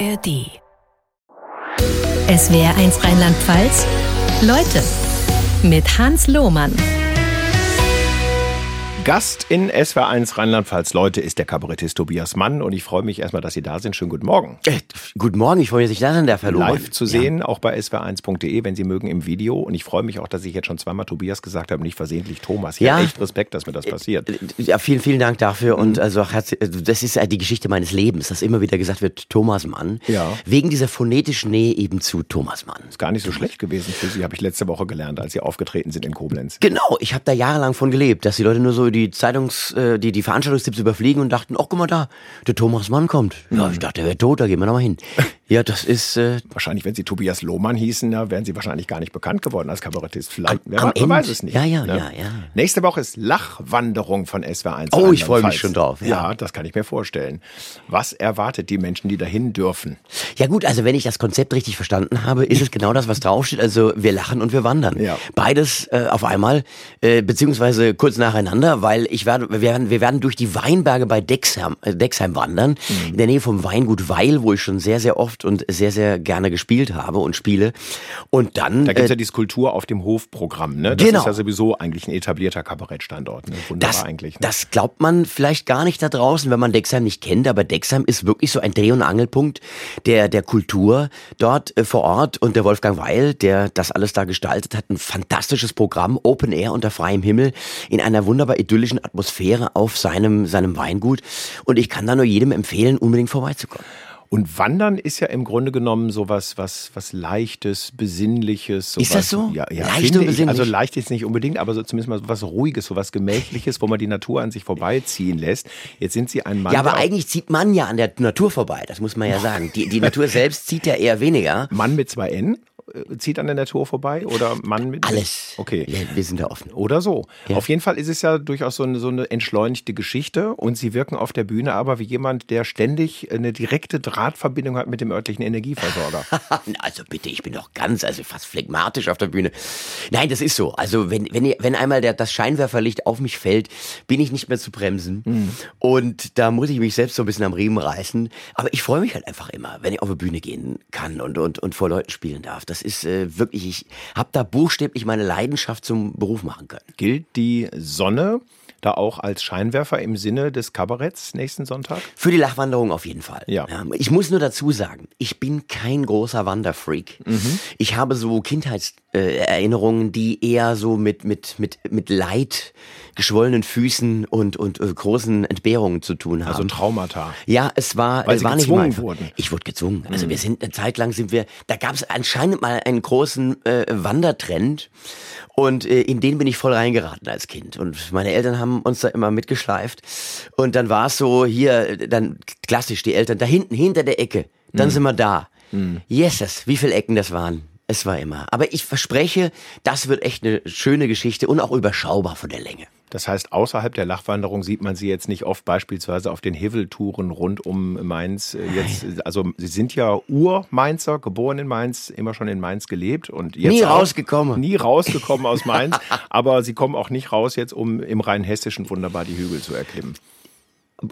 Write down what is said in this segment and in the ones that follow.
ARD. SWR 1 Rheinland-Pfalz. Leute mit Hans Lohmann. Gast in SWR1 Rheinland-Pfalz, Leute, ist der Kabarettist Tobias Mann und ich freue mich erstmal, dass Sie da sind. Schönen guten Morgen. Äh, guten Morgen, ich freue mich, dass ich da sein darf, Herr Lohmann. Live zu sehen, ja. auch bei swr1.de, wenn Sie mögen, im Video. Und ich freue mich auch, dass ich jetzt schon zweimal Tobias gesagt habe, nicht versehentlich Thomas. Ich ja. habe echt Respekt, dass mir das passiert. Äh, ja, vielen, vielen Dank dafür. Mhm. Und also, das ist die Geschichte meines Lebens, dass immer wieder gesagt wird, Thomas Mann. Ja. Wegen dieser phonetischen Nähe eben zu Thomas Mann. Ist gar nicht so schlecht gewesen für Sie, habe ich letzte Woche gelernt, als Sie aufgetreten sind in Koblenz. Genau, ich habe da jahrelang von gelebt, dass die Leute nur so die Zeitungs äh, die, die Veranstaltungstipps überfliegen und dachten, oh, guck mal da, der Thomas Mann kommt. Ja, ich dachte, er wäre tot, da gehen wir nochmal hin. Ja, das ist... Äh, wahrscheinlich, wenn Sie Tobias Lohmann hießen, ja, wären Sie wahrscheinlich gar nicht bekannt geworden als Kabarettist. Vielleicht, am, wer, weiß es nicht. Ja, ja, ne? ja, ja. Nächste Woche ist Lachwanderung von SWR1. Oh, ich freue mich schon drauf. Ja. ja, das kann ich mir vorstellen. Was erwartet die Menschen, die dahin dürfen? Ja gut, also wenn ich das Konzept richtig verstanden habe, ist es genau das, was draufsteht. Also wir lachen und wir wandern. Ja. Beides äh, auf einmal, äh, beziehungsweise kurz nacheinander, weil ich werde, wir werden, wir werden durch die Weinberge bei Dexheim, äh, Dexheim wandern, mhm. in der Nähe vom Weingut Weil, wo ich schon sehr, sehr oft und sehr, sehr gerne gespielt habe und spiele. Und dann. Da gibt's äh, ja die Skulptur auf dem Hofprogramm, ne? Das genau. ist ja sowieso eigentlich ein etablierter Kabarettstandort. Ne? Wunderbar das, eigentlich. Ne? Das glaubt man vielleicht gar nicht da draußen, wenn man Dexheim nicht kennt, aber Dexheim ist wirklich so ein Dreh- und Angelpunkt der, der Kultur dort äh, vor Ort. Und der Wolfgang Weil, der das alles da gestaltet hat, ein fantastisches Programm, Open Air unter freiem Himmel, in einer wunderbar idyllischen Atmosphäre auf seinem, seinem Weingut. Und ich kann da nur jedem empfehlen, unbedingt vorbeizukommen. Und Wandern ist ja im Grunde genommen so was, was, Leichtes, Besinnliches. Ist das so? Ja, ja leicht und besinnlich? Also leicht ist nicht unbedingt, aber so zumindest mal so was Ruhiges, so was Gemächliches, wo man die Natur an sich vorbeiziehen lässt. Jetzt sind Sie ein Mann. Ja, aber eigentlich zieht man ja an der Natur vorbei, das muss man ja sagen. Die, die Natur selbst zieht ja eher weniger. Mann mit zwei N? Äh, zieht an der Natur vorbei oder Mann mit? Alles. Okay. Ja, wir sind da offen. Oder so. Ja. Auf jeden Fall ist es ja durchaus so eine, so eine entschleunigte Geschichte und sie wirken auf der Bühne aber wie jemand, der ständig eine direkte Drahtverbindung hat mit dem örtlichen Energieversorger. also bitte, ich bin doch ganz, also fast phlegmatisch auf der Bühne. Nein, das ist so. Also wenn, wenn, wenn einmal der, das Scheinwerferlicht auf mich fällt, bin ich nicht mehr zu bremsen. Mhm. Und da muss ich mich selbst so ein bisschen am Riemen reißen. Aber ich freue mich halt einfach immer, wenn ich auf die Bühne gehen kann und, und, und vor Leuten spielen darf. Das ist äh, wirklich, ich habe da buchstäblich meine Leidenschaft zum Beruf machen können. Gilt die Sonne da auch als Scheinwerfer im Sinne des Kabaretts nächsten Sonntag? Für die Lachwanderung auf jeden Fall. Ja. ja ich muss nur dazu sagen, ich bin kein großer Wanderfreak. Mhm. Ich habe so Kindheitserinnerungen, äh, die eher so mit, mit, mit, mit Leid, geschwollenen Füßen und, und äh, großen Entbehrungen zu tun haben. Also Traumata. Ja, es war, Weil es war nicht mal. Wurden. Ich wurde gezwungen. Also mhm. wir sind eine Zeit lang sind wir, da gab es anscheinend mal einen großen äh, Wandertrend. Und äh, in den bin ich voll reingeraten als Kind. Und meine Eltern haben uns da immer mitgeschleift. Und dann war es so, hier, dann klassisch, die Eltern, da hinten, hinter der Ecke, dann mhm. sind wir da. Mhm. Yeses, wie viele Ecken das waren. Es war immer. Aber ich verspreche, das wird echt eine schöne Geschichte und auch überschaubar von der Länge. Das heißt, außerhalb der Lachwanderung sieht man sie jetzt nicht oft beispielsweise auf den Hiveltouren rund um Mainz. Äh, jetzt, also sie sind ja Ur-Mainzer, geboren in Mainz, immer schon in Mainz gelebt und jetzt nie rausgekommen. Nie rausgekommen aus Mainz, aber sie kommen auch nicht raus jetzt, um im Rheinhessischen wunderbar die Hügel zu erklimmen.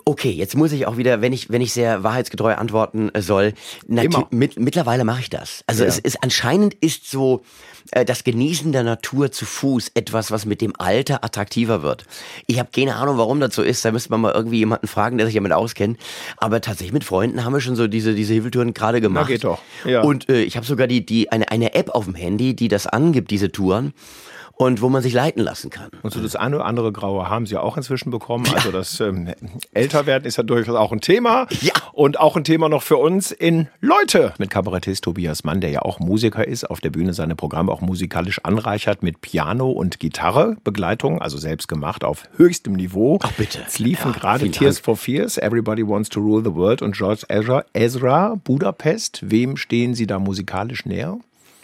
Okay, jetzt muss ich auch wieder, wenn ich, wenn ich sehr wahrheitsgetreu antworten äh, soll, mit, mittlerweile mache ich das. Also ja. es ist anscheinend ist so äh, das Genießen der Natur zu Fuß etwas, was mit dem Alter attraktiver wird. Ich habe keine Ahnung, warum das so ist. Da müsste man mal irgendwie jemanden fragen, der sich damit auskennt. Aber tatsächlich mit Freunden haben wir schon so diese diese Hilfeltouren gerade gemacht. Na, geht doch. Ja. Und äh, ich habe sogar die die eine eine App auf dem Handy, die das angibt, diese Touren und wo man sich leiten lassen kann. Und so das eine oder andere graue haben sie auch inzwischen bekommen. Ja. Also das ähm, Älterwerden ist ja durchaus auch ein Thema. Ja. Und auch ein Thema noch für uns in Leute mit Kabarettist Tobias Mann, der ja auch Musiker ist, auf der Bühne seine Programme auch musikalisch anreichert mit Piano und Gitarre, Begleitung, also selbst gemacht auf höchstem Niveau. Ach bitte. Es liefen ja, gerade Tears Dank. for Fears, Everybody Wants to Rule the World und George Ezra, Ezra, Budapest. Wem stehen Sie da musikalisch näher?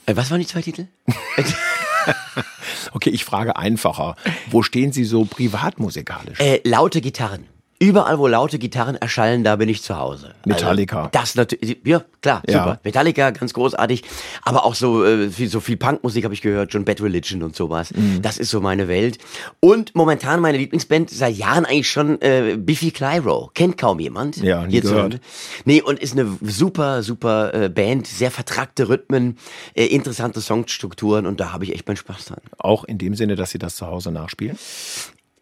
Äh, was waren die zwei Titel? okay, ich frage einfacher. Wo stehen Sie so privatmusikalisch? Äh, laute Gitarren. Überall, wo laute Gitarren erschallen, da bin ich zu Hause. Metallica. Also, das natürlich, ja, klar, Ja. super. Metallica, ganz großartig. Aber auch so, äh, viel, so viel Punkmusik habe ich gehört, John Bad Religion und sowas. Mhm. Das ist so meine Welt. Und momentan meine Lieblingsband, seit Jahren eigentlich schon, äh, Biffy Clyro. Kennt kaum jemand. Ja, nie gehört. Nee, und ist eine super, super äh, Band. Sehr vertrackte Rhythmen, äh, interessante Songstrukturen und da habe ich echt meinen Spaß dran. Auch in dem Sinne, dass Sie das zu Hause nachspielen?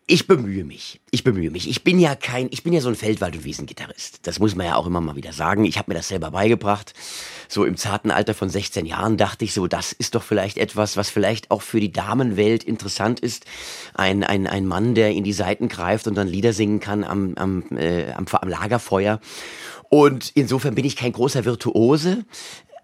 Ich bemühe mich. Ich bemühe mich. Ich bin ja kein, ich bin ja so ein Feldwald- und Wiesengitarrist. Das muss man ja auch immer mal wieder sagen. Ich habe mir das selber beigebracht. So im zarten Alter von 16 Jahren dachte ich so, das ist doch vielleicht etwas, was vielleicht auch für die Damenwelt interessant ist. Ein, ein, ein Mann, der in die Seiten greift und dann Lieder singen kann am, am, äh, am, am Lagerfeuer. Und insofern bin ich kein großer Virtuose.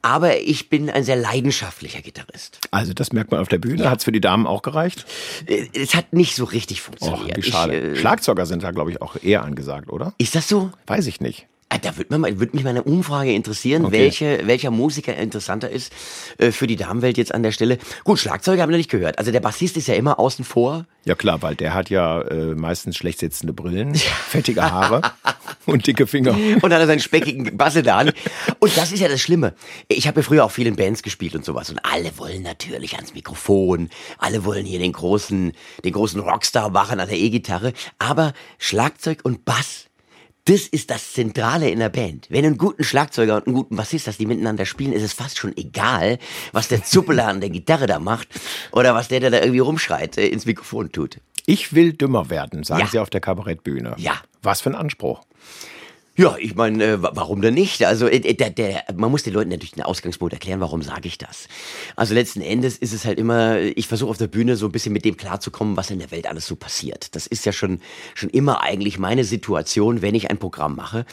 Aber ich bin ein sehr leidenschaftlicher Gitarrist. Also das merkt man auf der Bühne. Hat's für die Damen auch gereicht? Äh, Es hat nicht so richtig Och, funktioniert. wie schade. Ich, äh, Schlagzeuger sind da, glaube ich, auch eher angesagt, oder? ist das so? Weiß ich nicht. Ah, Da würde würd mich meine Umfrage interessieren, Okay. welche, welcher Musiker interessanter ist äh, für die Damenwelt jetzt an der Stelle. Gut, Schlagzeuger haben wir nicht gehört. Also der Bassist ist ja immer außen vor. Ja klar, weil der hat ja äh, meistens schlecht sitzende Brillen, fettige Haare und dicke Finger. Und dann hat er seinen speckigen Basse da. Und das ist ja das Schlimme. Ich habe ja früher auch viel in Bands gespielt und sowas. Und alle wollen natürlich ans Mikrofon. Alle wollen hier den großen, den großen Rockstar machen an der E-Gitarre. Aber Schlagzeug und Bass, das ist das Zentrale in der Band. Wenn du einen guten Schlagzeuger und einen guten Bassist hast, die miteinander spielen, ist es fast schon egal, was der Zuppeler an der Gitarre da macht oder was der, der da irgendwie rumschreit, äh, ins Mikrofon tut. Ich will dümmer werden, sagen Ja. Sie auf der Kabarettbühne. Ja. Was für ein Anspruch. Ja, ich meine, äh, wa- warum denn nicht? Also äh, der, der, man muss den Leuten natürlich den Ausgangspunkt erklären, warum sage ich das. Also letzten Endes ist es halt immer, ich versuche auf der Bühne so ein bisschen mit dem klarzukommen, was in der Welt alles so passiert. Das ist ja schon, schon immer eigentlich meine Situation, wenn ich ein Programm mache.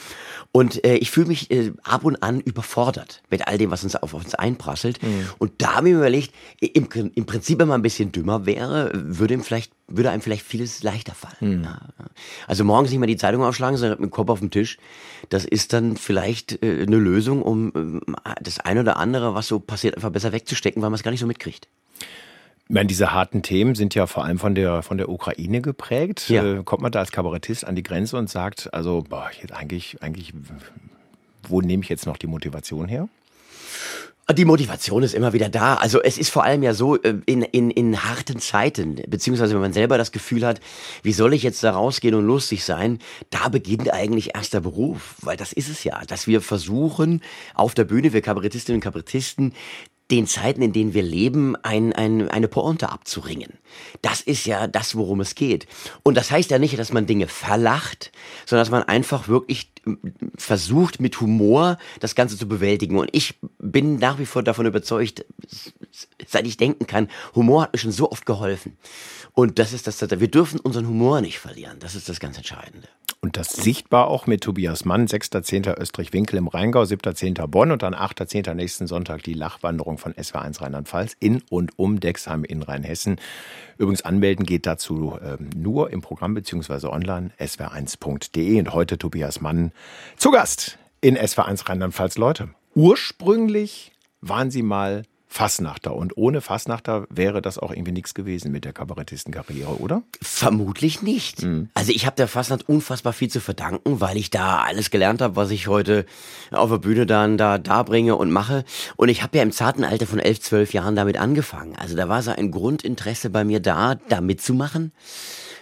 Und äh, ich fühle mich äh, ab und an überfordert mit all dem, was uns auf uns einprasselt. Und da habe ich mir überlegt, im, im Prinzip, wenn man ein bisschen dümmer wäre, würde ihm vielleicht würde einem vielleicht vieles leichter fallen. Ja. Also morgens nicht mal die Zeitung aufschlagen, sondern mit dem Kopf auf dem Tisch. Das ist dann vielleicht äh, eine Lösung, um ähm, das eine oder andere, was so passiert, einfach besser wegzustecken, weil man es gar nicht so mitkriegt. Ich meine, diese harten Themen sind ja vor allem von der, von der Ukraine geprägt. Ja. Äh, kommt man da als Kabarettist an die Grenze und sagt, also, boah, jetzt eigentlich, eigentlich, wo nehme ich jetzt noch die Motivation her? Die Motivation ist immer wieder da. Also es ist vor allem ja so, äh, in, in, in harten Zeiten, beziehungsweise wenn man selber das Gefühl hat, wie soll ich jetzt da rausgehen und lustig sein, da beginnt eigentlich erst der Beruf. Weil das ist es ja, dass wir versuchen, auf der Bühne, wir Kabarettistinnen und Kabarettisten, den Zeiten, in denen wir leben, ein, ein, eine Pointe abzuringen. Das ist ja das, worum es geht. Und das heißt ja nicht, dass man Dinge verlacht, sondern dass man einfach wirklich ähm, versucht, mit Humor das Ganze zu bewältigen. Und ich bin nach wie vor davon überzeugt, seit ich denken kann, Humor hat mir schon so oft geholfen. Und das ist das, wir dürfen unseren Humor nicht verlieren. Das ist das ganz Entscheidende. Und das sichtbar auch mit Tobias Mann, 6.10. Österreich-Winkel im Rheingau, 7.10. Bonn und dann 8.10. nächsten Sonntag die Lachwanderung von SW1 Rheinland-Pfalz in und um Dexheim in Rheinhessen. Übrigens anmelden geht dazu ähm, nur im Programm beziehungsweise online swr1.de und heute Tobias Mann zu Gast in SW1 Rheinland-Pfalz. Leute, ursprünglich waren Sie mal Fassnachter und ohne Fassnachter wäre das auch irgendwie nichts gewesen mit der Kabarettistenkarriere, oder? Vermutlich nicht. Also ich habe der Fastnacht unfassbar viel zu verdanken, weil ich da alles gelernt habe, was ich heute auf der Bühne dann da darbringe und mache. Und ich habe ja im zarten Alter von elf, zwölf Jahren damit angefangen. Also da war so ein Grundinteresse bei mir da, da mitzumachen.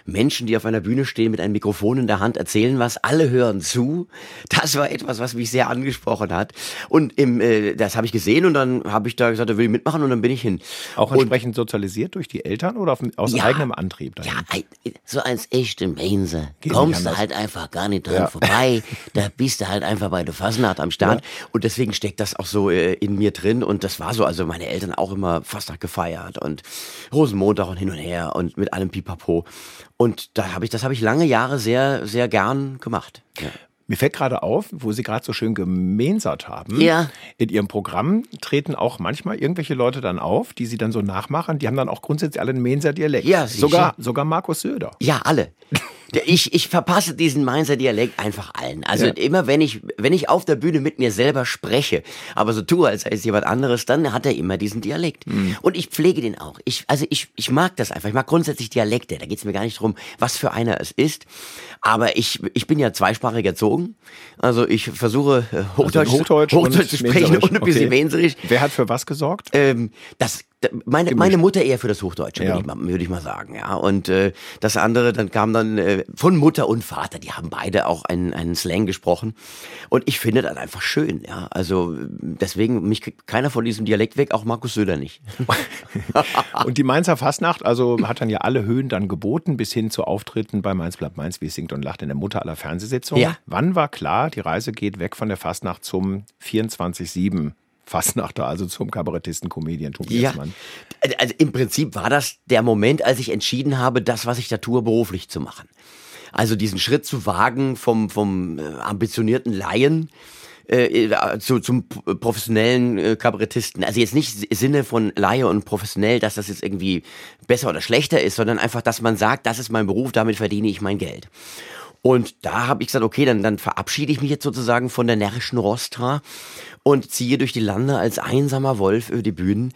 Menschen, die auf einer Bühne stehen mit einem Mikrofon in der Hand, erzählen was, alle hören zu. Das war etwas, was mich sehr angesprochen hat. Und im, äh, das habe ich gesehen und dann habe ich da gesagt, da will ich mitmachen und dann bin ich hin. Auch und entsprechend sozialisiert durch die Eltern oder auf, aus Ja. eigenem Antrieb? dahin? Ja, so als echte Mainzer kommst du halt einfach gar nicht dran Ja. vorbei. Da bist du halt einfach bei der Fasnacht am Start. Und deswegen steckt das auch so äh, in mir drin. Und das war so, also meine Eltern auch immer Fastnacht gefeiert und Rosenmontag und hin und her und mit allem Pipapo. Und da habe ich, das habe ich lange Jahre sehr, sehr gern gemacht. Ja. Mir fällt gerade auf, wo Sie gerade so schön gemensert haben. Ja. In Ihrem Programm treten auch manchmal irgendwelche Leute dann auf, die Sie dann so nachmachen. Die haben dann auch grundsätzlich alle einen Menser Dialekt. Ja, sicher. sogar, sogar Markus Söder. Ja, alle. Ich, ich verpasse diesen Mainzer Dialekt einfach allen. Also ja. immer wenn ich, wenn ich auf der Bühne mit mir selber spreche, aber so tue, als sei es jemand anderes, dann hat er immer diesen Dialekt. Mhm. Und ich pflege den auch. Ich, also ich, ich mag das einfach. Ich mag grundsätzlich Dialekte. Da geht es mir gar nicht darum, was für einer es ist. Aber ich, ich bin ja zweisprachig erzogen. Also ich versuche äh, Hochdeutsch, also Hochdeutsch, Hochdeutsch zu sprechen und ein bisschen okay. Wer hat für was gesorgt? Ähm, das meine, meine Mutter eher für das Hochdeutsche, ja. würde ich, mal, würd ich mal sagen, ja. Und äh, das andere, dann kam dann äh, von Mutter und Vater, die haben beide auch einen, einen Slang gesprochen. Und ich finde das einfach schön, ja. Also deswegen, mich kriegt keiner von diesem Dialekt weg, auch Markus Söder nicht. und die Mainzer Fastnacht, also hat dann ja alle Höhen dann geboten, bis hin zu Auftritten bei Mainz bleibt Mainz, wie es singt und lacht in der Mutter aller Fernsehsitzungen. Ja. Wann war klar, die Reise geht weg von der Fastnacht zum 24-7 Fastnachter, also zum Kabarettisten, Comedian Tobias ja, Mann. Also im Prinzip war das der Moment, als ich entschieden habe, das, was ich da tue, beruflich zu machen. Also diesen Schritt zu wagen vom, vom äh, ambitionierten Laien äh, zu, zum professionellen äh, Kabarettisten. Also jetzt nicht im Sinne von Laie und professionell, dass das jetzt irgendwie besser oder schlechter ist, sondern einfach, dass man sagt, das ist mein Beruf, damit verdiene ich mein Geld. Und da habe ich gesagt, okay, dann, dann verabschiede ich mich jetzt sozusagen von der närrischen Rostra und ziehe durch die Lande als einsamer Wolf über die Bühnen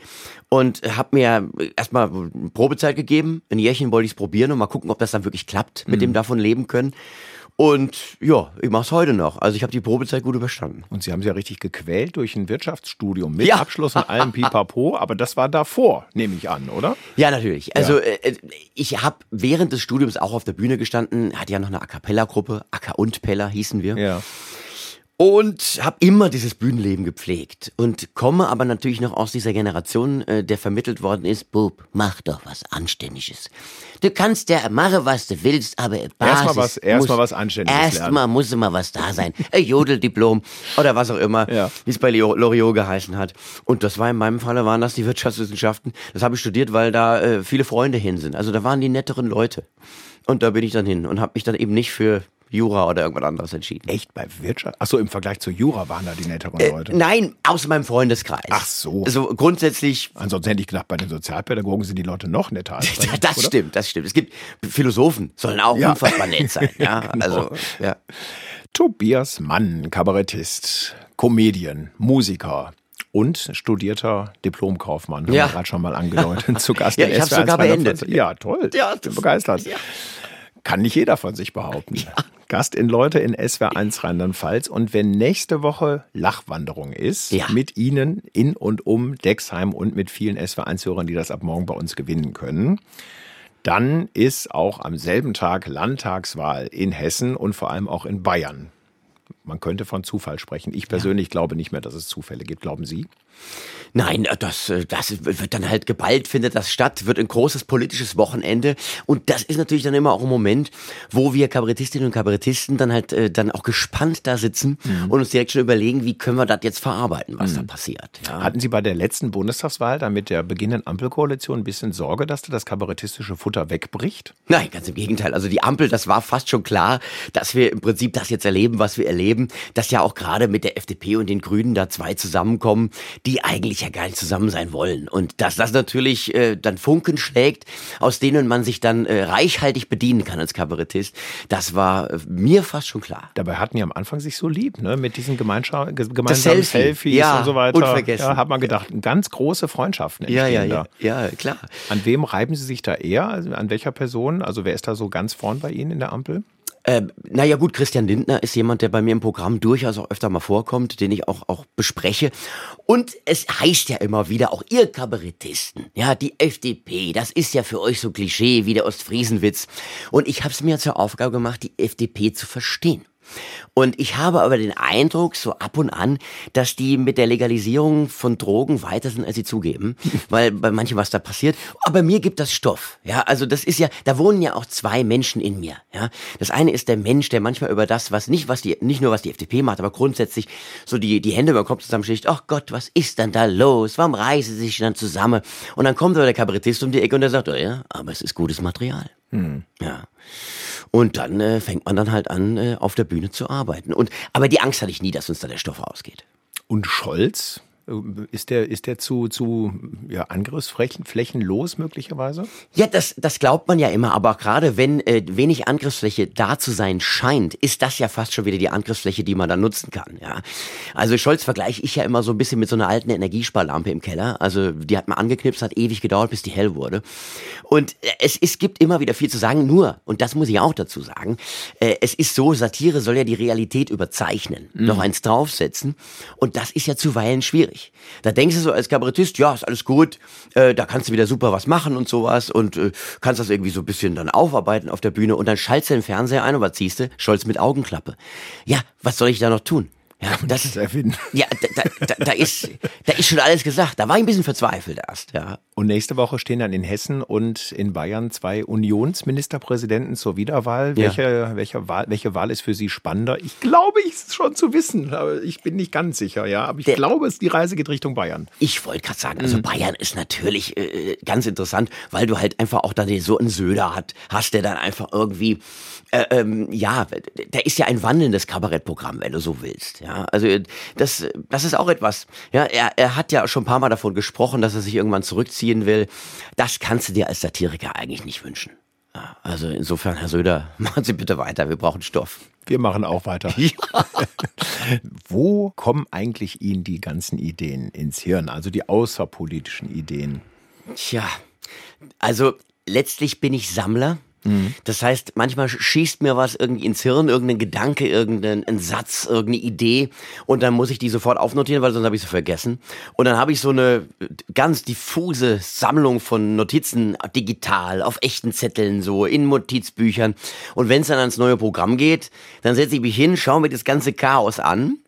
und habe mir erstmal Probezeit gegeben. Ein Jährchen wollte ich es probieren und mal gucken, ob das dann wirklich klappt, mit mhm. dem davon leben können. Und ja, ich mache es heute noch. Also ich habe die Probezeit gut überstanden. Und Sie haben sich ja richtig gequält durch ein Wirtschaftsstudium mit ja. Abschluss und allem Pipapo, aber das war davor, nehme ich an, oder? Ja, natürlich. Also ja. Äh, ich habe während des Studiums auch auf der Bühne gestanden, hatte ja noch eine A Cappella-Gruppe, Acker und Peller hießen wir. Ja und habe immer dieses Bühnenleben gepflegt und komme aber natürlich noch aus dieser Generation, äh, der vermittelt worden ist, Bub, mach doch was Anständiges. Du kannst ja machen, was du willst, aber erstmal was, erst was Anständiges Erstmal muss immer was da sein, ein Jodeldiplom oder was auch immer, ja. wie es bei Loriot geheißen hat. Und das war in meinem Falle waren das die Wirtschaftswissenschaften. Das habe ich studiert, weil da äh, viele Freunde hin sind. Also da waren die netteren Leute. Und da bin ich dann hin und habe mich dann eben nicht für Jura oder irgendwas anderes entschieden. Echt bei Wirtschaft? Achso, im Vergleich zu Jura waren da die netteren äh, Leute. Nein, aus meinem Freundeskreis. Ach so. Also grundsätzlich. Ansonsten hätte ich gedacht, bei den Sozialpädagogen sind die Leute noch netter. Als bei, das oder? stimmt, das stimmt. Es gibt Philosophen, sollen auch ja. unfassbar nett sein. Ja, genau. also, ja. Tobias Mann, Kabarettist, Comedian, Musiker und studierter Diplomkaufmann. Haben ja. wir gerade schon mal angedeutet. Zu Gast ja, ich habe sogar beendet. Ja, toll. Ja, ich bin begeistert. Ja. Kann nicht jeder von sich behaupten. Ja. Gast in Leute in SWR 1 Rheinland-Pfalz. Und wenn nächste Woche Lachwanderung ist, ja. mit Ihnen in und um Dexheim und mit vielen SWR 1-Hörern, die das ab morgen bei uns gewinnen können, dann ist auch am selben Tag Landtagswahl in Hessen und vor allem auch in Bayern. Man könnte von Zufall sprechen. Ich persönlich ja. glaube nicht mehr, dass es Zufälle gibt. Glauben Sie? Nein, äh, das, äh, das wird dann halt geballt, findet das statt, wird ein großes politisches Wochenende. Und das ist natürlich dann immer auch ein Moment, wo wir Kabarettistinnen und Kabarettisten dann halt äh, dann auch gespannt da sitzen mhm. und uns direkt schon überlegen, wie können wir das jetzt verarbeiten, was mhm. da passiert. Ja. Hatten Sie bei der letzten Bundestagswahl dann mit der beginnenden Ampelkoalition ein bisschen Sorge, dass da das kabarettistische Futter wegbricht? Nein, ganz im Gegenteil. Also die Ampel, das war fast schon klar, dass wir im Prinzip das jetzt erleben, was wir erleben, dass ja auch gerade mit der FDP und den Grünen da zwei zusammenkommen, die eigentlich ja gar nicht zusammen sein wollen. Und dass das natürlich äh, dann Funken schlägt, aus denen man sich dann äh, reichhaltig bedienen kann als Kabarettist, das war äh, mir fast schon klar. Dabei hatten die am Anfang sich so lieb, ne? Mit diesen gemeinsamen Selfie. Selfies ja, und so weiter. Unvergessen. Ja, hat man gedacht, ganz große Freundschaften entstehen ja, ja, ja, ja, klar. An wem reiben Sie sich da eher? Also an welcher Person? Also wer ist da so ganz vorn bei Ihnen in der Ampel? Äh, naja gut, Christian Lindner ist jemand, der bei mir im Programm durchaus auch öfter mal vorkommt, den ich auch, auch bespreche. Und es heißt ja immer wieder, auch ihr Kabarettisten, ja, die FDP, das ist ja für euch so Klischee wie der Ostfriesenwitz. Und ich habe es mir zur Aufgabe gemacht, die FDP zu verstehen. Und ich habe aber den Eindruck, so ab und an, dass die mit der Legalisierung von Drogen weiter sind, als sie zugeben, weil bei manchen was da passiert. Aber mir gibt das Stoff. Ja, also das ist ja, da wohnen ja auch zwei Menschen in mir. Ja, das eine ist der Mensch, der manchmal über das, was nicht, was die, nicht nur was die FDP macht, aber grundsätzlich so die, die Hände über den Kopf zusammenschlägt. Ach Gott, was ist denn da los? Warum reißen sie sich dann zusammen? Und dann kommt aber der Kabarettist um die Ecke und der sagt, oh ja, aber es ist gutes Material. Hm. Ja. Und dann äh, fängt man dann halt an, äh, auf der Bühne zu arbeiten. Und, aber die Angst hatte ich nie, dass uns da der Stoff ausgeht. Und Scholz? Ist der, ist der zu, zu ja, Angriffsflächen los möglicherweise? Ja, das, das glaubt man ja immer, aber gerade wenn äh, wenig Angriffsfläche da zu sein scheint, ist das ja fast schon wieder die Angriffsfläche, die man dann nutzen kann. Ja, Also Scholz vergleiche ich ja immer so ein bisschen mit so einer alten Energiesparlampe im Keller. Also die hat man angeknipst, hat ewig gedauert, bis die hell wurde. Und äh, es, es gibt immer wieder viel zu sagen, nur, und das muss ich auch dazu sagen, äh, es ist so, Satire soll ja die Realität überzeichnen, mhm. noch eins draufsetzen. Und das ist ja zuweilen schwierig schwierig. Da denkst du so als Kabarettist, ja, ist alles gut, äh, da kannst du wieder super was machen und sowas und äh, kannst das irgendwie so ein bisschen dann aufarbeiten auf der Bühne und dann schaltest du den Fernseher ein und was siehst du? Scholz mit Augenklappe. Ja, was soll ich da noch tun? Ja, das. Ja, da, da, da, ist, da ist schon alles gesagt. Da war ich ein bisschen verzweifelt erst, ja. Und nächste Woche stehen dann in Hessen und in Bayern zwei Unionsministerpräsidenten zur Wiederwahl. Ja. Welche, welche, Wahl, welche Wahl ist für Sie spannender? Ich glaube, ich es schon zu wissen, aber ich bin nicht ganz sicher, ja. Aber ich der, glaube, es, die Reise geht Richtung Bayern. Ich wollte gerade sagen, also mhm. Bayern ist natürlich äh, ganz interessant, weil du halt einfach auch da so einen Söder hat, hast, der dann einfach irgendwie äh, ähm, ja, da ist ja ein wandelndes Kabarettprogramm, wenn du so willst. Ja, also das, das ist auch etwas. Ja, er, er hat ja schon ein paar Mal davon gesprochen, dass er sich irgendwann zurückziehen will. Das kannst du dir als Satiriker eigentlich nicht wünschen. Also insofern, Herr Söder, machen Sie bitte weiter. Wir brauchen Stoff. Wir machen auch weiter. Ja. Wo kommen eigentlich Ihnen die ganzen Ideen ins Hirn, also die außerpolitischen Ideen? Tja, also letztlich bin ich Sammler. Mhm. Das heißt, manchmal schießt mir was irgendwie ins Hirn, irgendein Gedanke, irgendein Satz, irgendeine Idee und dann muss ich die sofort aufnotieren, weil sonst habe ich sie vergessen. Und dann habe ich so eine ganz diffuse Sammlung von Notizen digital, auf echten Zetteln, so in Notizbüchern. Und wenn es dann ans neue Programm geht, dann setze ich mich hin, schaue mir das ganze Chaos an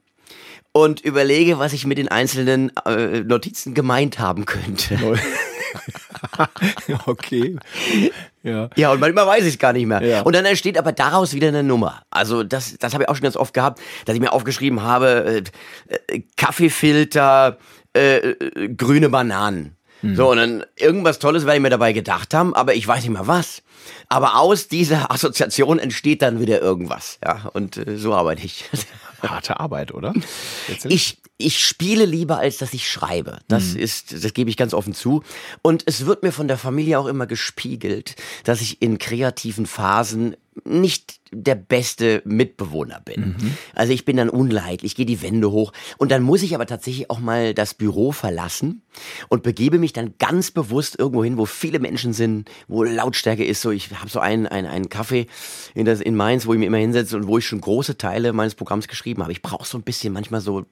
und überlege, was ich mit den einzelnen äh, Notizen gemeint haben könnte. okay. Ja. ja, und manchmal weiß ich es gar nicht mehr. Ja. Und dann entsteht aber daraus wieder eine Nummer. Also das, das habe ich auch schon ganz oft gehabt, dass ich mir aufgeschrieben habe, äh, äh, Kaffeefilter, äh, äh grüne Bananen. Mhm. So, und dann irgendwas Tolles werde ich mir dabei gedacht haben, aber ich weiß nicht mehr was. Aber aus dieser Assoziation entsteht dann wieder irgendwas. Ja, und äh, so arbeite ich. Harte Arbeit, oder? Ich, ich spiele lieber, als dass ich schreibe. Das mhm. ist, das gebe ich ganz offen zu. Und es wird mir von der Familie auch immer gespiegelt, dass ich in kreativen Phasen nicht der beste Mitbewohner bin. Mhm. Also ich bin dann unleidlich, ich gehe die Wände hoch und dann muss ich aber tatsächlich auch mal das Büro verlassen und begebe mich dann ganz bewusst irgendwo hin, wo viele Menschen sind, wo Lautstärke ist. So, ich habe so einen, einen, einen Café in, das, in Mainz, wo ich mir immer hinsetze und wo ich schon große Teile meines Programms geschrieben habe. Ich brauche so ein bisschen manchmal so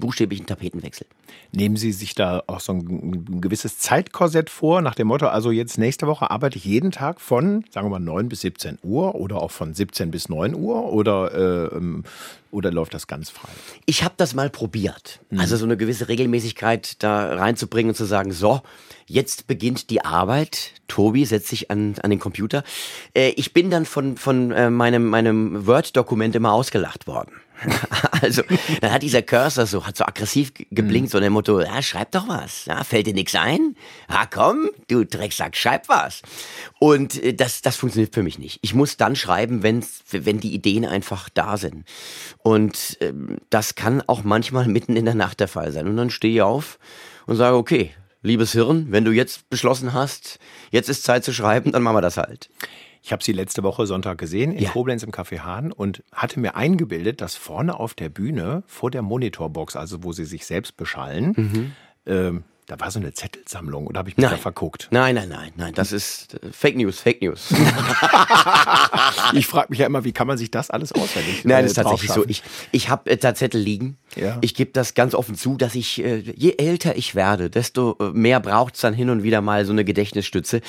buchstäblichen Tapetenwechsel. Nehmen Sie sich da auch so ein gewisses Zeitkorsett vor, nach dem Motto, also jetzt nächste Woche arbeite ich jeden Tag von, sagen wir mal, 9 bis 17 Uhr oder auch von 17 bis 9 Uhr oder, äh, ähm, oder läuft das ganz frei? Ich habe das mal probiert. Mhm. Also so eine gewisse Regelmäßigkeit da reinzubringen und zu sagen, so, jetzt beginnt die Arbeit. Tobi setzt sich an, an den Computer. Äh, ich bin dann von, von äh, meinem, meinem Word-Dokument immer ausgelacht worden. also, dann hat dieser Cursor so, hat so aggressiv geblinkt, mhm. so dem Motto, ja, schreib doch was. Ja, fällt dir nichts ein? Ja, komm, du Drecksack, schreib was. Und äh, das, das funktioniert für mich nicht. Ich muss dann schreiben, wenn's, wenn die Ideen einfach da sind. Und ähm, das kann auch manchmal mitten in der Nacht der Fall sein. Und dann stehe ich auf und sage, okay, liebes Hirn, wenn du jetzt beschlossen hast, jetzt ist Zeit zu schreiben, dann machen wir das halt. Ich habe sie letzte Woche Sonntag gesehen in ja. Koblenz im Café Hahn und hatte mir eingebildet, dass vorne auf der Bühne vor der Monitorbox, also wo sie sich selbst beschallen, mhm. ähm, da war so eine Zettelsammlung oder habe ich mich nein. da verguckt? Nein, nein, nein, nein, das ist äh, Fake News, Fake News. ich frage mich ja immer, wie kann man sich das alles auswendig Nein, das ist äh, tatsächlich so. Ich, ich habe äh, da Zettel liegen. Ja. Ich gebe das ganz offen zu, dass ich, äh, je älter ich werde, desto äh, mehr braucht es dann hin und wieder mal so eine Gedächtnisstütze.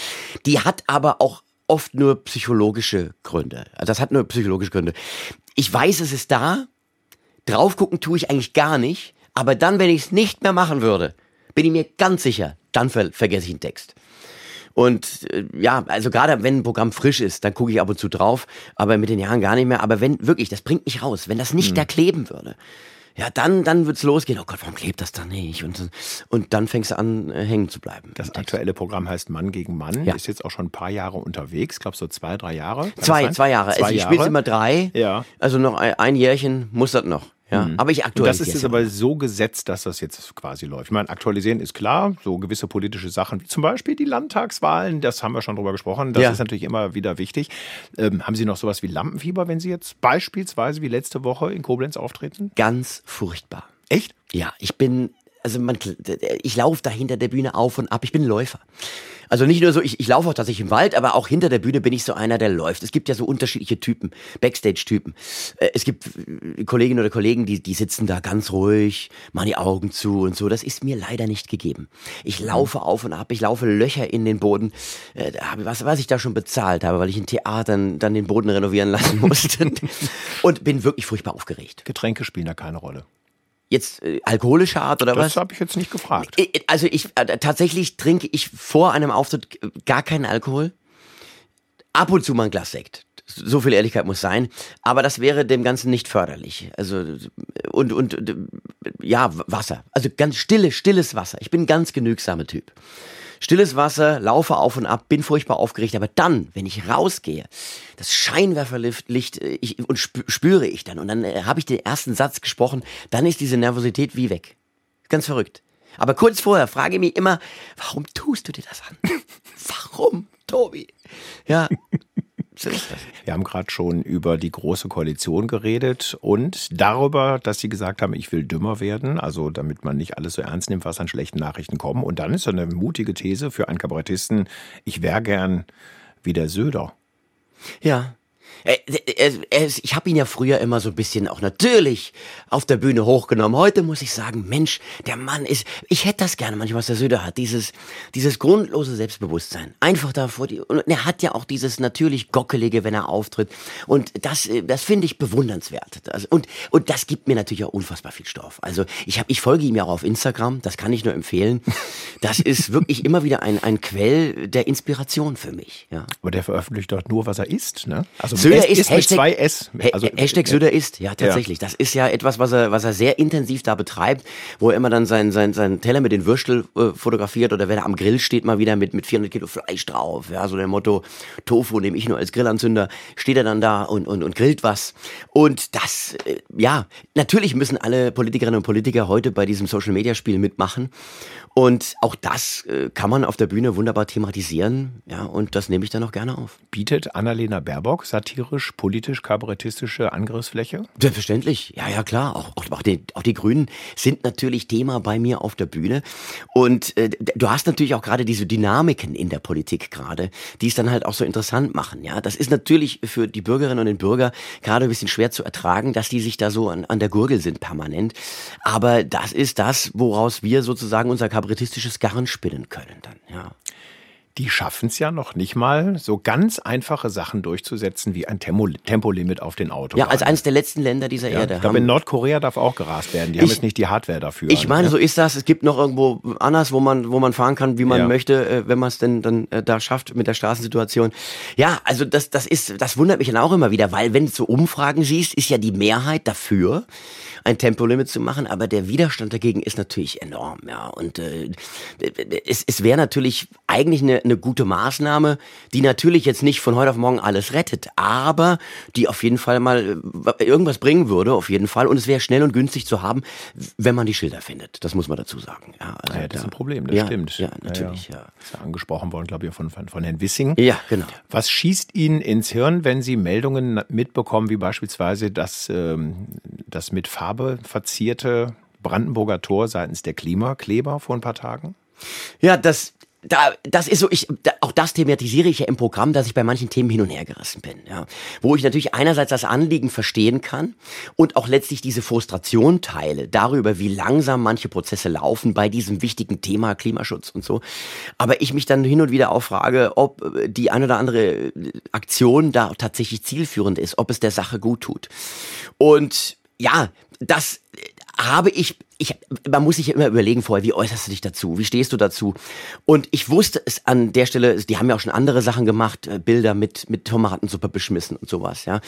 Die hat aber auch oft nur psychologische Gründe. Also das hat nur psychologische Gründe. Ich weiß, es ist da. Drauf gucken tue ich eigentlich gar nicht. Aber dann, wenn ich es nicht mehr machen würde, bin ich mir ganz sicher, dann ver vergesse ich den Text. Und äh, ja, also gerade wenn ein Programm frisch ist, dann gucke ich ab und zu drauf, aber mit den Jahren gar nicht mehr. Aber wenn wirklich, das bringt mich raus, wenn das nicht mhm. da kleben würde, ja, dann, dann wird's losgehen. Oh Gott, warum klebt das da nicht? Und, und dann fängst du an, äh, hängen zu bleiben. Das aktuelle Programm heißt Mann gegen Mann. Ja. Ist jetzt auch schon ein paar Jahre unterwegs. Ich glaube, so zwei, drei Jahre. Zwei, zwei Jahre. Zwei also ich spiele immer drei. Ja. Also noch ein, ein Jährchen muss das noch. Ja, Mhm. aber ich Und das aktualisiere ist jetzt aber so gesetzt, dass das jetzt quasi läuft. Ich meine, aktualisieren ist klar, so gewisse politische Sachen, wie zum Beispiel die Landtagswahlen, das haben wir schon drüber gesprochen, das Ja. ist natürlich immer wieder wichtig. Ähm, haben Sie noch sowas wie Lampenfieber, wenn Sie jetzt beispielsweise wie letzte Woche in Koblenz auftreten? ganz furchtbar. Echt? Ja, ich bin, also man, ich laufe da hinter der Bühne auf und ab. Ich bin Läufer. Also nicht nur so, ich, ich laufe auch tatsächlich im Wald, aber auch hinter der Bühne bin ich so einer, der läuft. Es gibt ja so unterschiedliche Typen, Backstage-Typen. Äh, Es gibt äh, Kolleginnen oder Kollegen, die, die sitzen da ganz ruhig, machen die Augen zu und so. Das ist mir leider nicht gegeben. Ich laufe auf und ab, ich laufe Löcher in den Boden. Äh, Was, was ich da schon bezahlt habe, weil ich in Theatern dann den Boden renovieren lassen musste. und bin wirklich furchtbar aufgeregt. Getränke spielen da keine Rolle. Jetzt äh, alkoholische Art oder Das was? habe ich jetzt nicht gefragt. Ich- Also ich äh, tatsächlich trinke ich vor einem Auftritt äh, gar keinen Alkohol. Ab und zu mal ein Glas Sekt. So viel Ehrlichkeit muss sein. Aber das wäre dem Ganzen nicht förderlich. Also äh, und und äh, ja Wasser. Also ganz stille, stilles Wasser. Ich bin ein ganz genügsamer Typ. Stilles Wasser, laufe auf und ab, bin furchtbar aufgeregt, aber dann, wenn ich rausgehe, das Scheinwerferlicht Licht, äh, ich, und spü- spüre ich dann und dann äh, habe ich den ersten Satz gesprochen, dann ist diese Nervosität wie weg. Ganz verrückt. Aber kurz vorher frage ich mich immer, warum tust du dir das an? warum, Tobi? Ja, so ist das. Wir haben gerade schon über die Große Koalition geredet und darüber, dass sie gesagt haben, ich will dümmer werden, also damit man nicht alles so ernst nimmt, was an schlechten Nachrichten kommt. Und dann ist so eine mutige These für einen Kabarettisten, ich wäre gern wie der Söder. Ja. Ich habe ihn ja früher immer so ein bisschen auch natürlich auf der Bühne hochgenommen. Heute muss ich sagen, Mensch, der Mann ist, ich hätte das gerne manchmal, was der Söder hat, dieses, dieses grundlose Selbstbewusstsein. Einfach da vor die, und er hat ja auch dieses natürlich Gockelige, wenn er auftritt. Und das, äh, das finde ich bewundernswert. Das, und, und das gibt mir natürlich auch unfassbar viel Stoff. Also ich habe, ich folge ihm ja auch auf Instagram, das kann ich nur empfehlen. Das ist wirklich immer wieder ein, ein Quell der Inspiration für mich, ja. Aber der veröffentlicht doch nur, was er isst, ne? Also Söder es ist, ist mit Hashtag, zwei S. Also, Hashtag Söder ist, ja tatsächlich. Das ist ja etwas, was er, was er sehr intensiv da betreibt, wo er immer dann seinen sein, sein Teller mit den Würstel äh, fotografiert oder wenn er am Grill steht mal wieder mit, mit 400 Kilo Fleisch drauf. Ja, so der Motto, Tofu nehme ich nur als Grillanzünder, steht er dann da und, und, und grillt was. Und das, äh, ja, natürlich müssen alle Politikerinnen und Politiker heute bei diesem Social-Media-Spiel mitmachen. Und auch das äh, kann man auf der Bühne wunderbar thematisieren. Ja, und das nehme ich dann auch gerne auf. Bietet Annalena Baerbock satirisch, politisch, kabarettistische Angriffsfläche? Selbstverständlich, ja, ja, klar. Auch, auch, die, auch die Grünen sind natürlich Thema bei mir auf der Bühne. Und äh, du hast natürlich auch gerade diese Dynamiken in der Politik gerade, die es dann halt auch so interessant machen. Ja, das ist natürlich für die Bürgerinnen und den Bürger gerade ein bisschen schwer zu ertragen, dass die sich da so an, an der Gurgel sind permanent. Aber das ist das, woraus wir sozusagen unser kabarettistisches Garn spinnen können dann. Ja. Die schaffen es ja noch nicht mal, so ganz einfache Sachen durchzusetzen wie ein Tempo, Tempolimit auf den Autobahnen. Ja, als eines der letzten Länder dieser Ja, Erde. ich glaube, haben- in Nordkorea darf auch gerast werden. Die haben Ich- jetzt nicht die Hardware dafür. Ich meine, ne? so ist das. Es gibt noch irgendwo anders, wo man, wo man fahren kann, wie man Ja. möchte, äh, wenn man es denn dann äh, da schafft mit der Straßensituation. Ja, also das, das ist, das wundert mich dann auch immer wieder, weil wenn du so Umfragen siehst, ist ja die Mehrheit dafür, ein Tempolimit zu machen, aber der Widerstand dagegen ist natürlich enorm, ja. Und äh, es, es wäre natürlich eigentlich eine, eine gute Maßnahme, die natürlich jetzt nicht von heute auf morgen alles rettet, aber die auf jeden Fall mal äh, irgendwas bringen würde, auf jeden Fall. Und es wäre schnell und günstig zu haben, wenn man die Schilder findet. Das muss man dazu sagen. Ja, also Ja, das ist ein Problem, das ja, stimmt. Ja, natürlich, ja. Ist ja angesprochen worden, glaube ich, von, von, von Herrn Wissing. Ja, genau. Was schießt Ihnen ins Hirn, wenn Sie Meldungen mitbekommen, wie beispielsweise das, ähm, das mit Farbe verzierte Brandenburger Tor seitens der Klimakleber vor ein paar Tagen? Ja, das, da, das ist so, ich, da, auch das thematisiere ich ja im Programm, dass ich bei manchen Themen hin und her gerissen bin, ja. Wo ich natürlich einerseits das Anliegen verstehen kann und auch letztlich diese Frustration teile darüber, wie langsam manche Prozesse laufen bei diesem wichtigen Thema Klimaschutz und so. Aber ich mich dann hin und wieder auch frage, ob äh, die eine oder andere äh, Aktion da tatsächlich zielführend ist, ob es der Sache gut tut. Und ja, das äh, habe ich ich, man muss sich ja immer überlegen vorher, wie äußerst du dich dazu, wie stehst du dazu? Und ich wusste es an der Stelle, die haben ja auch schon andere Sachen gemacht, äh, Bilder mit, mit Tomatensuppe beschmissen und sowas, ja.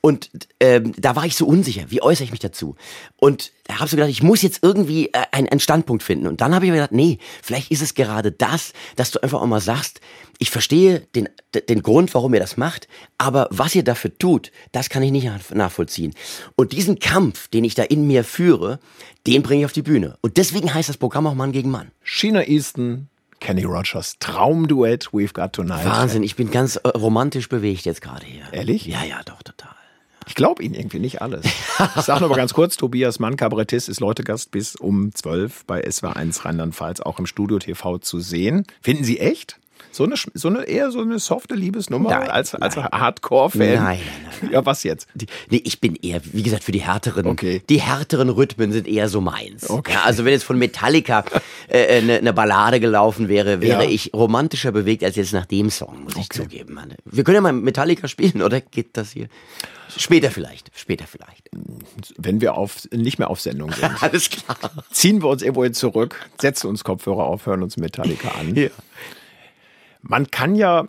Und ähm, da war ich so unsicher, wie äußere ich mich dazu? Und da habe ich so gedacht, ich muss jetzt irgendwie äh, einen, einen Standpunkt finden. Und dann habe ich mir gedacht, nee, vielleicht ist es gerade das, dass du einfach auch mal sagst, ich verstehe den, den Grund, warum ihr das macht, aber was ihr dafür tut, das kann ich nicht nachvollziehen. Und diesen Kampf, den ich da in mir führe, den bringe ich auf die Bühne. Und deswegen heißt das Programm auch Mann gegen Mann. China Easton, Kenny Rogers, Traumduett, We've Got Tonight. Wahnsinn, ich bin ganz äh, romantisch bewegt jetzt gerade hier. Ehrlich? Ja, ja, doch, total. Ich glaube Ihnen irgendwie nicht alles. Ich sage noch mal ganz kurz, Tobias Mann, Kabarettist, ist Leutegast bis um 12 bei SW1 Rheinland-Pfalz auch im Studio TV zu sehen. Finden Sie echt? So eine, so eine eher so eine softe Liebesnummer Nein, als, als. Hardcore-Fan. Nein, nein, nein, Ja, was jetzt? Die, nee, ich bin eher, wie gesagt, für die härteren, Okay. die härteren Rhythmen sind eher so meins. Okay. Ja, also wenn jetzt von Metallica äh, eine, eine Ballade gelaufen wäre, wäre Ja. ich romantischer bewegt als jetzt nach dem Song, muss ich zugeben. Mann. Wir können ja mal Metallica spielen, oder geht das hier? Später vielleicht, später vielleicht. Wenn wir auf, nicht mehr auf Sendung sind, Alles klar. ziehen wir uns irgendwo zurück, setzen uns Kopfhörer auf, hören uns Metallica an. Ja. Man kann ja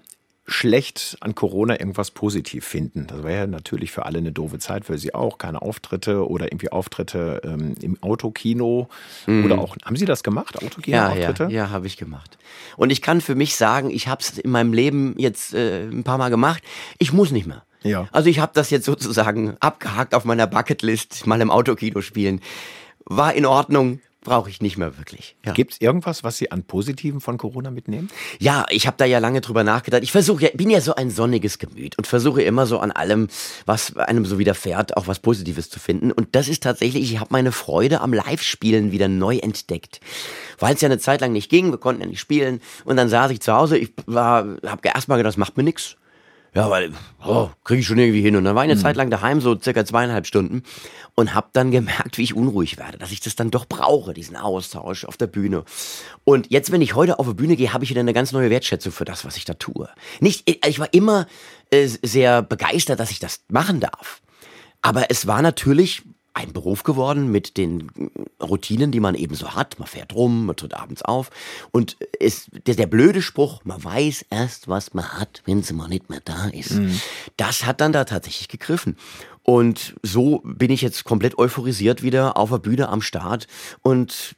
schlecht an Corona irgendwas positiv finden. Das war ja natürlich für alle eine doofe Zeit, für Sie auch. Keine Auftritte oder irgendwie Auftritte ähm, im Autokino oder auch, haben Sie das gemacht, Ja, ja, Autokino-Auftritte? ja, habe ich gemacht. Und ich kann für mich sagen, ich habe es in meinem Leben jetzt äh, ein paar Mal gemacht. Ich muss nicht mehr. Ja. Also ich habe das jetzt sozusagen abgehakt auf meiner Bucketlist, mal im Autokino spielen. War in Ordnung, brauche ich nicht mehr wirklich. Ja. Gibt es irgendwas, was Sie an Positiven von Corona mitnehmen? Ja, ich habe da ja lange drüber nachgedacht. Ich versuche, ja, bin ja so ein sonniges Gemüt und versuche immer so an allem, was einem so widerfährt, auch was Positives zu finden. Und das ist tatsächlich, ich habe meine Freude am Live-Spielen wieder neu entdeckt. Weil es ja eine Zeit lang nicht ging, wir konnten ja nicht spielen. Und dann saß ich zu Hause, ich war, habe erst mal gedacht, das macht mir nix. Ja, weil, oh, kriege ich schon irgendwie hin. Und dann war ich eine Zeit lang daheim, so circa zweieinhalb Stunden, und habe dann gemerkt, wie ich unruhig werde, dass ich das dann doch brauche, diesen Austausch auf der Bühne. Und jetzt, wenn ich heute auf die Bühne gehe, habe ich wieder eine ganz neue Wertschätzung für das, was ich da tue. Nicht, ich war immer äh, sehr begeistert, dass ich das machen darf. Aber es war natürlich ein Beruf geworden mit den Routinen, die man eben so hat. Man fährt rum, man tritt abends auf. Und es, der, der blöde Spruch, man weiß erst, was man hat, wenn sie mal nicht mehr da ist. Das hat dann da tatsächlich gegriffen. Und so bin ich jetzt komplett euphorisiert wieder auf der Bühne am Start und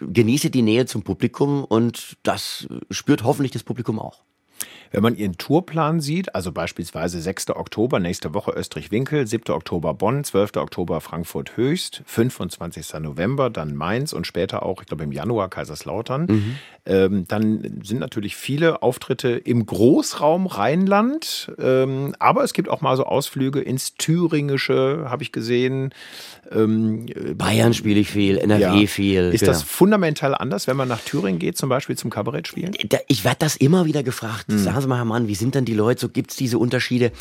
genieße die Nähe zum Publikum und das spürt hoffentlich das Publikum auch. Wenn man Ihren Tourplan sieht, also beispielsweise 6. Oktober, nächste Woche Österreich-Winkel, 7. Oktober Bonn, 12. Oktober Frankfurt-Höchst, 25. November dann Mainz und später auch, ich glaube im Januar Kaiserslautern, ähm, dann sind natürlich viele Auftritte im Großraum Rheinland, ähm, aber es gibt auch mal so Ausflüge ins Thüringische, habe ich gesehen. Ähm, Bayern spiele ich viel, NRW ja. viel. Ist genau. das fundamental anders, wenn man nach Thüringen geht, zum Beispiel zum Kabarett spielen? Ich werde das immer wieder gefragt. Sagen Sie mal, Herr Mann, wie sind denn die Leute? So gibt's diese Unterschiede?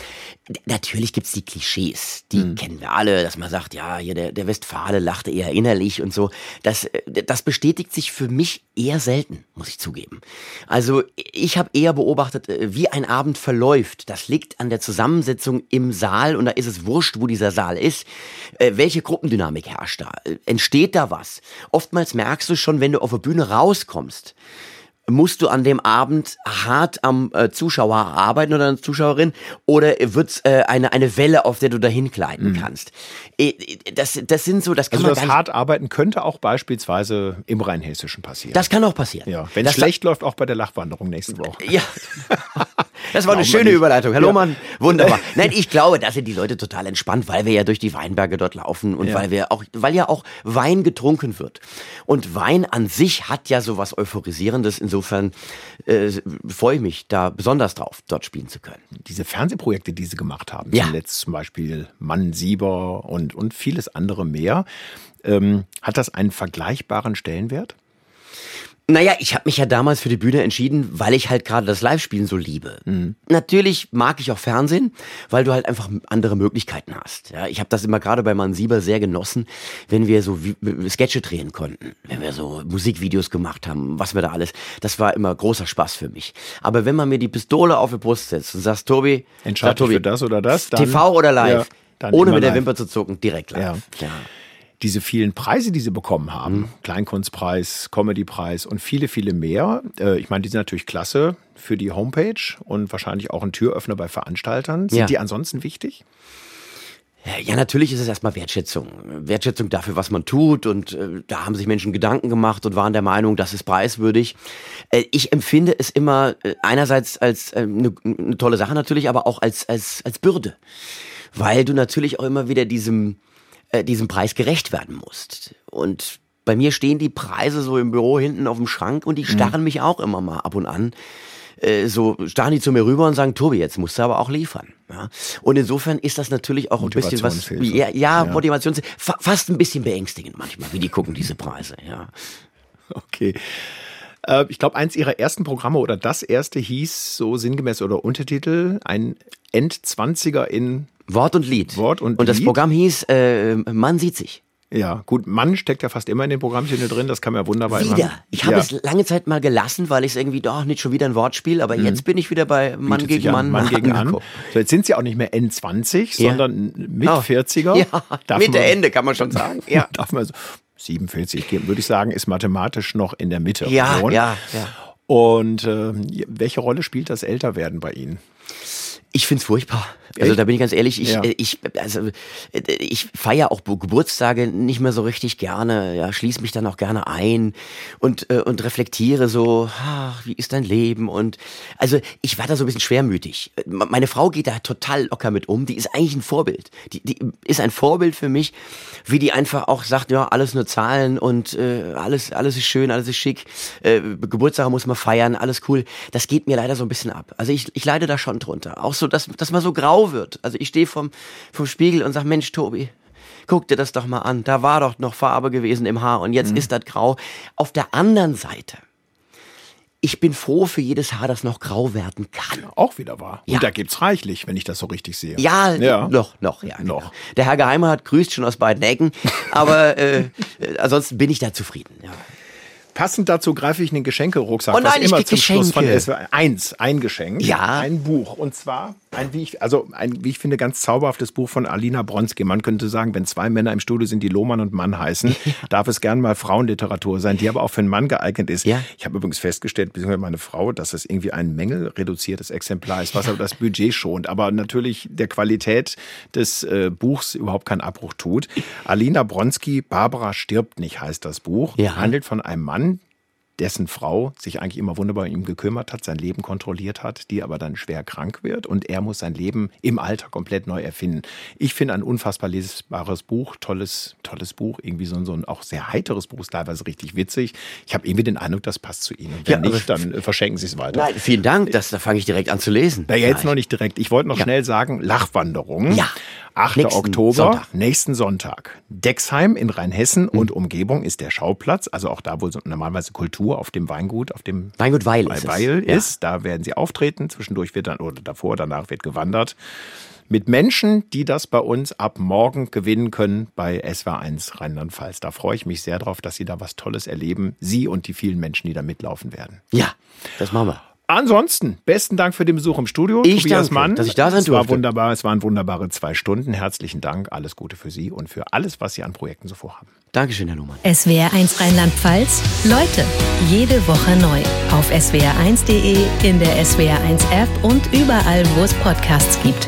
Natürlich gibt's die Klischees. Die kennen wir alle, dass man sagt, ja, hier der, der Westfale lachte eher innerlich und so. Das, äh, das bestätigt sich für mich eher selten, muss ich zugeben. Also ich habe eher beobachtet, äh, wie ein Abend verläuft. Das liegt an der Zusammensetzung im Saal und da ist es wurscht, wo dieser Saal ist. Äh, welche Gruppendynamik herrscht da? Entsteht da was? Oftmals merkst du schon, wenn du auf der Bühne rauskommst, musst du an dem Abend hart am äh, Zuschauer arbeiten oder an der Zuschauerin oder wird's äh, eine, eine Welle, auf der du dahin gleiten kannst? Äh, das, das sind so, das kann Also man das nicht, hart arbeiten könnte auch beispielsweise im Rheinhessischen passieren. das kann auch passieren. ja, wenn das es schlecht läuft, auch bei der Lachwanderung nächste Woche. Ja. Das war eine schöne nicht. Überleitung. Herr Ja. Lohmann, wunderbar. Nein, ich glaube, da sind die Leute total entspannt, weil wir ja durch die Weinberge dort laufen und Ja. weil wir auch, weil ja auch Wein getrunken wird. Und Wein an sich hat ja so was Euphorisierendes. Insofern äh, freue ich mich da besonders drauf, dort spielen zu können. Diese Fernsehprojekte, die Sie gemacht haben, Ja. zuletzt zum Beispiel Mann Sieber und, und vieles andere mehr, ähm, hat das einen vergleichbaren Stellenwert? Naja, ich habe mich ja damals für die Bühne entschieden, weil ich halt gerade das Live-Spielen so liebe. Natürlich mag ich auch Fernsehen, weil du halt einfach andere Möglichkeiten hast. Ja, ich habe das immer gerade bei Man Sieber sehr genossen, wenn wir so Sketche drehen konnten, wenn wir so Musikvideos gemacht haben, was wir da alles. Das war immer großer Spaß für mich. Aber wenn man mir die Pistole auf die Brust setzt und sagst, Tobi, Entscheid sag, dich Tobi, für das oder das, dann- TV oder live, Ja, ohne mit der live. Wimper zu zucken, direkt live. Ja. Diese vielen Preise, die sie bekommen haben, mhm. Kleinkunstpreis, Comedypreis und viele, viele mehr. Äh, ich meine, die sind natürlich klasse für die Homepage und wahrscheinlich auch ein Türöffner bei Veranstaltern. Sind ja. die ansonsten wichtig? Ja, natürlich ist es erstmal Wertschätzung. Wertschätzung dafür, was man tut. Und äh, da haben sich Menschen Gedanken gemacht und waren der Meinung, das ist preiswürdig. Äh, ich empfinde es immer äh, einerseits als eine äh, ne tolle Sache natürlich, aber auch als, als, als Bürde. Weil du natürlich auch immer wieder diesem, äh, diesem Preis gerecht werden musst. Und bei mir stehen die Preise so im Büro hinten auf dem Schrank und die mhm. starren mhm. mich auch immer mal ab und an äh, so starren die zu mir rüber und sagen, Tobi, jetzt musst du aber auch liefern. Ja? Und insofern ist das natürlich auch ein bisschen was, ja, ja, ja. Motivations, fast ein bisschen beängstigend manchmal, wie die gucken diese Preise. Ja. Okay. Äh, ich glaube, eins ihrer ersten Programme oder das erste hieß so sinngemäß oder Untertitel ein Endzwanziger in Wort und Lied. Wort und, und das Programm hieß äh, Man sieht sich. Ja, gut, Mann steckt ja fast immer in den Programmchen drin, das kann man ja wunderbar Wieder. Immer. Ich habe ja. es lange Zeit mal gelassen, weil ich es irgendwie doch nicht schon wieder ein Wortspiel, aber mhm. jetzt bin ich wieder bei Mann Bietet gegen Mann. Mann gegen Mann. So, jetzt sind sie auch nicht mehr N20, ja. sondern mit oh. 40er. Ja, Mitte, man, Ende kann man schon sagen. Ja. darf man so 47 geben, würde ich sagen, ist mathematisch noch in der Mitte. Ja, ja, ja. Und äh, welche Rolle spielt das Älterwerden bei Ihnen? Ich find's furchtbar. Also da bin ich ganz ehrlich, ich, ja. Äh, ich, also, äh, ich feiere auch Geburtstage nicht mehr so richtig gerne, ja, schließe mich dann auch gerne ein und, äh, und reflektiere so, ach, wie ist dein Leben? Und also ich war da so ein bisschen schwermütig. Meine Frau geht da total locker mit um, die ist eigentlich ein Vorbild. Die, die ist ein Vorbild für mich, wie die einfach auch sagt, ja, alles nur Zahlen und äh, alles, alles ist schön, alles ist schick, äh, Geburtstage muss man feiern, alles cool. Das geht mir leider so ein bisschen ab. Also ich, ich leide da schon drunter. Auch so, dass, dass man so grau wird. Also ich stehe vom, vom Spiegel und sage, Mensch, Tobi, guck dir das doch mal an. Da war doch noch Farbe gewesen im Haar und jetzt mhm. ist das grau. Auf der anderen Seite, ich bin froh für jedes Haar, das noch grau werden kann. Auch wieder wahr. Ja. Und da gibt's reichlich, wenn ich das so richtig sehe. Ja, ja. noch, noch, ja. Noch. Genau. Der Herr Geheimer grüßt schon aus beiden Ecken, aber äh, äh, ansonsten bin ich da zufrieden. Ja. Passend dazu greife ich einen Geschenkerucksack, oh nein, was immer zum Geschenke. Schluss von ist. Eins, ein Geschenk. Ja. Ein Buch. Und zwar ein, wie ich, also ein, wie ich finde, ganz zauberhaftes Buch von Alina Bronski. Man könnte sagen, wenn zwei Männer im Studio sind, die Lohmann und Mann heißen, darf es gern mal Frauenliteratur sein, die aber auch für einen Mann geeignet ist. Ja. Ich habe übrigens festgestellt, beziehungsweise meine Frau, dass es irgendwie ein mängelreduziertes Exemplar ist, was aber das Budget schont, aber natürlich der Qualität des äh, Buchs überhaupt keinen Abbruch tut. Alina Bronski, Barbara stirbt nicht, heißt das Buch. Ja. Handelt von einem Mann, dessen Frau sich eigentlich immer wunderbar um ihn gekümmert hat, sein Leben kontrolliert hat, die aber dann schwer krank wird und er muss sein Leben im Alter komplett neu erfinden. Ich finde ein unfassbar lesbares Buch, tolles, tolles Buch, irgendwie so ein, so ein auch sehr heiteres Buch, teilweise richtig witzig. Ich habe irgendwie den Eindruck, das passt zu Ihnen. wenn ja, nicht, dann verschenken Sie es weiter. Nein, vielen Dank, das, da fange ich direkt an zu lesen. Na, ja, jetzt noch nicht direkt. Ich wollte noch ja. schnell sagen, Lachwanderung. Ja. 8. Nächsten Oktober, Sonntag. nächsten Sonntag. Dexheim in Rheinhessen mhm. und Umgebung ist der Schauplatz. Also auch da, wo normalerweise Kultur auf dem Weingut, auf dem Weingut Weil ist. Weil ist. Da werden sie auftreten. Zwischendurch wird dann, oder davor, danach wird gewandert. Mit Menschen, die das bei uns ab morgen gewinnen können bei SW1 Rheinland-Pfalz. Da freue ich mich sehr drauf, dass Sie da was Tolles erleben. Sie und die vielen Menschen, die da mitlaufen werden. Ja, das machen wir. Ansonsten, besten Dank für den Besuch im Studio. Ich Tobias danke, Mann. dass ich da sein durfte. Es war wunderbar, es waren wunderbare zwei Stunden. Herzlichen Dank, alles Gute für Sie und für alles, was Sie an Projekten so vorhaben. Dankeschön, Herr Luhmann. SWR1 Rheinland-Pfalz, Leute, jede Woche neu. Auf swr1.de, in der SWR1-App und überall, wo es Podcasts gibt.